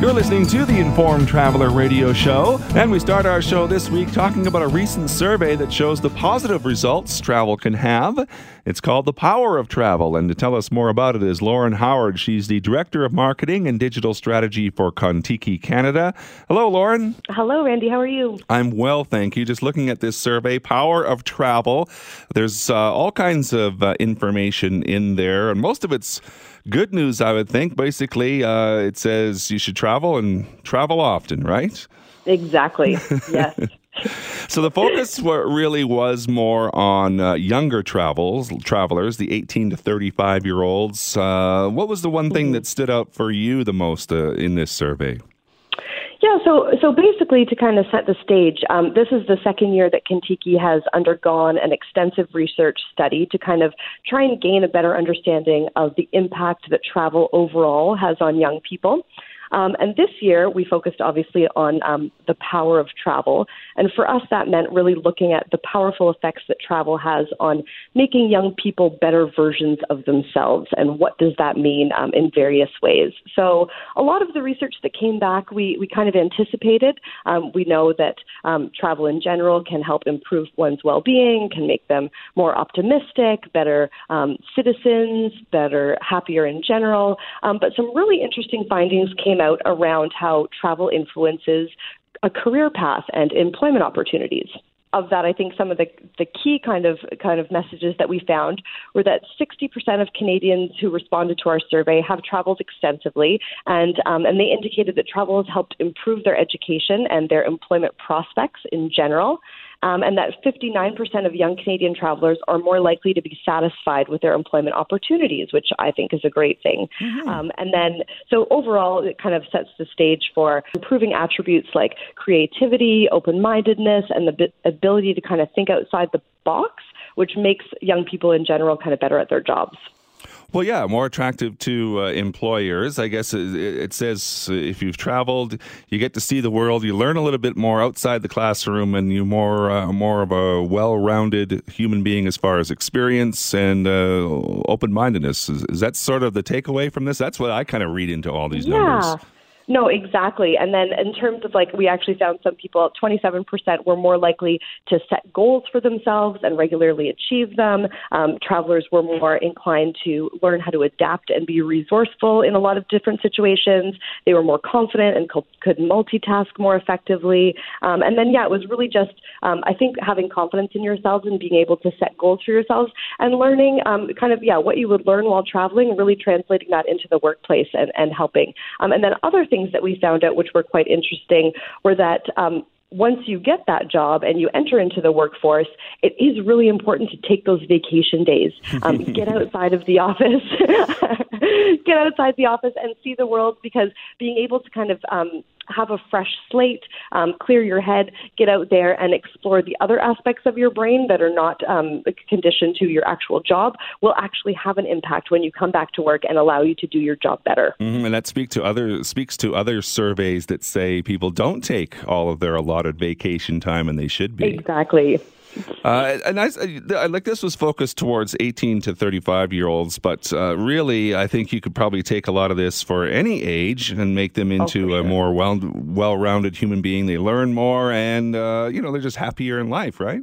You're listening to the Informed Traveler radio show, and we start our show this week talking about a recent survey that shows the positive results travel can have. It's called The Power of Travel, and to tell us more about it is Lauren Howard. She's the Director of Marketing and Digital Strategy for Contiki Canada. Hello, Lauren. Hello, Randy. How are you? I'm well, thank you. Just looking at this survey, Power of Travel, there's uh, all kinds of uh, information in there, and most of it's good news, I would think. Basically, uh, it says you should travel and travel often, right? Exactly. Yes. so the focus really was more on uh, younger travels, travelers, the 18 to 35 year olds. Uh, what was the one thing mm-hmm. that stood out for you the most uh, in this survey? Yeah, so so basically, to kind of set the stage, um, this is the second year that Contiki has undergone an extensive research study to kind of try and gain a better understanding of the impact that travel overall has on young people. Um, and this year, we focused obviously on um, the power of travel. And for us, that meant really looking at the powerful effects that travel has on making young people better versions of themselves. And what does that mean um, in various ways? So, a lot of the research that came back, we, we kind of anticipated. Um, we know that um, travel in general can help improve one's well being, can make them more optimistic, better um, citizens, better, happier in general. but some really interesting findings came came out around how travel influences a career path and employment opportunities. Of that, I think some of the the key kind of kind of messages that we found were that 60% of Canadians who responded to our survey have traveled extensively, and um, and they indicated that travel has helped improve their education and their employment prospects in general um, and that 59% of young Canadian travelers are more likely to be satisfied with their employment opportunities, which I think is a great thing. Mm-hmm. Um, and then, so overall, it kind of sets the stage for improving attributes like creativity, open mindedness, and the b- ability to kind of think outside the box, which makes young people in general kind of better at their jobs. Well, yeah, more attractive to uh, employers. I guess it, says if you've traveled, you get to see the world. You learn a little bit more outside the classroom, and you're more uh, more of a well-rounded human being as far as experience and uh, open-mindedness. Is, is, that sort of the takeaway from this? That's what I kind of read into all these yeah. numbers. No, exactly. And then in terms of like, we actually found some people, 27% were more likely to set goals for themselves and regularly achieve them. Um, travelers were more inclined to learn how to adapt and be resourceful in a lot of different situations. They were more confident and co- could multitask more effectively. Um, and then, yeah, it was really just, um, I think, having confidence in yourselves and being able to set goals for yourselves and learning um, kind of, yeah, what you would learn while traveling, really translating that into the workplace and, and helping. Um, and then other things things that we found out, which were quite interesting, were that um, once you get that job and you enter into the workforce, it is really important to take those vacation days. Um, get outside of the office, get outside the office and see the world because being able to kind of um, have a fresh slate, um, clear your head, get out there and explore the other aspects of your brain that are not um, conditioned to your actual job will actually have an impact when you come back to work and allow you to do your job better. Mm-hmm. And that speak to other speaks to other surveys that say people don't take all of their allotted vacation time and they should be. Exactly. Uh, and I, I, like this was focused towards 18 to 35 year olds, but uh, really, I think you could probably take a lot of this for any age and make them oh, into oh, a more well well rounded human being. They learn more, and uh, you know they're just happier in life, right?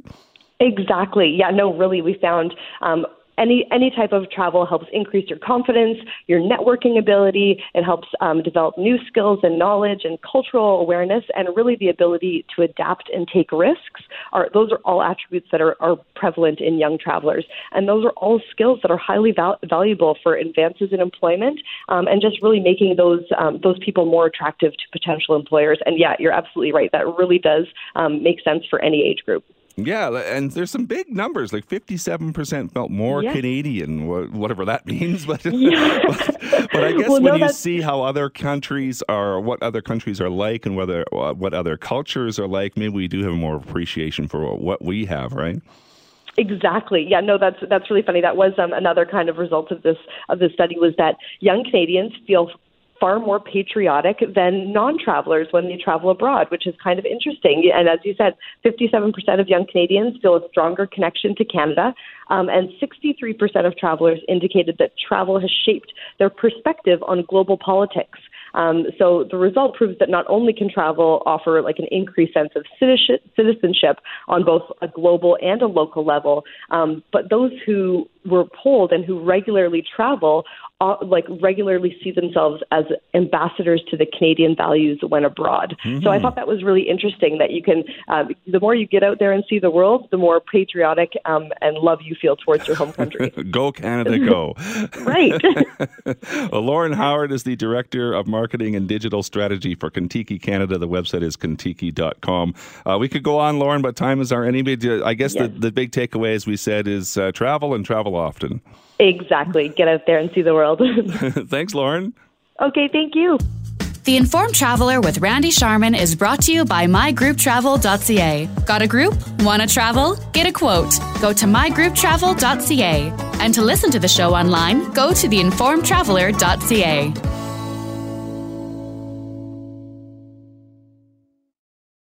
Exactly. Yeah. No. Really, we found um, any any type of travel helps increase your confidence, your networking ability. It helps um, develop new skills and knowledge and cultural awareness, and really the ability to adapt and take risks. Are those are all attributes that are, are prevalent in young travelers, and those are all skills that are highly val- valuable for advances in employment um, and just really making those um, those people more attractive to potential employers. And yeah, you're absolutely right. That really does um, make sense for any age group. Yeah, and there's some big numbers. Like 57% felt more yeah. Canadian, whatever that means. But, yeah. but, but, I guess well, when no, you see how other countries are, what other countries are like, and whether uh, what other cultures are like, maybe we do have more appreciation for what we have, right? Exactly. Yeah. No, that's that's really funny. That was um, another kind of result of this of this study was that young Canadians feel far more patriotic than non-travelers when they travel abroad, which is kind of interesting. And as you said, 57% of young Canadians feel a stronger connection to Canada, um, and 63% of travelers indicated that travel has shaped their perspective on global politics. Um, so the result proves that not only can travel offer like an increased sense of citizenship on both a global and a local level, um, but those who were polled and who regularly travel uh, like regularly see themselves as ambassadors to the Canadian values when abroad. Mm-hmm. So I thought that was really interesting that you can, uh, the more you get out there and see the world, the more patriotic um, and love you feel towards your home country. go Canada, go! right. well, Lauren Howard is the director of marketing and digital strategy for Contiki Canada. The website is contiki.com. Uh, we could go on, Lauren, but time is our enemy. I guess yes. the, the big takeaway, as we said, is uh, travel and travel often. Exactly. Get out there and see the world. Thanks, Lauren. Okay, thank you. The Informed Traveler with Randy Sharman is brought to you by mygrouptravel.ca. Got a group? Want to travel? Get a quote. Go to mygrouptravel.ca. And to listen to the show online, go to theinformedtraveler.ca.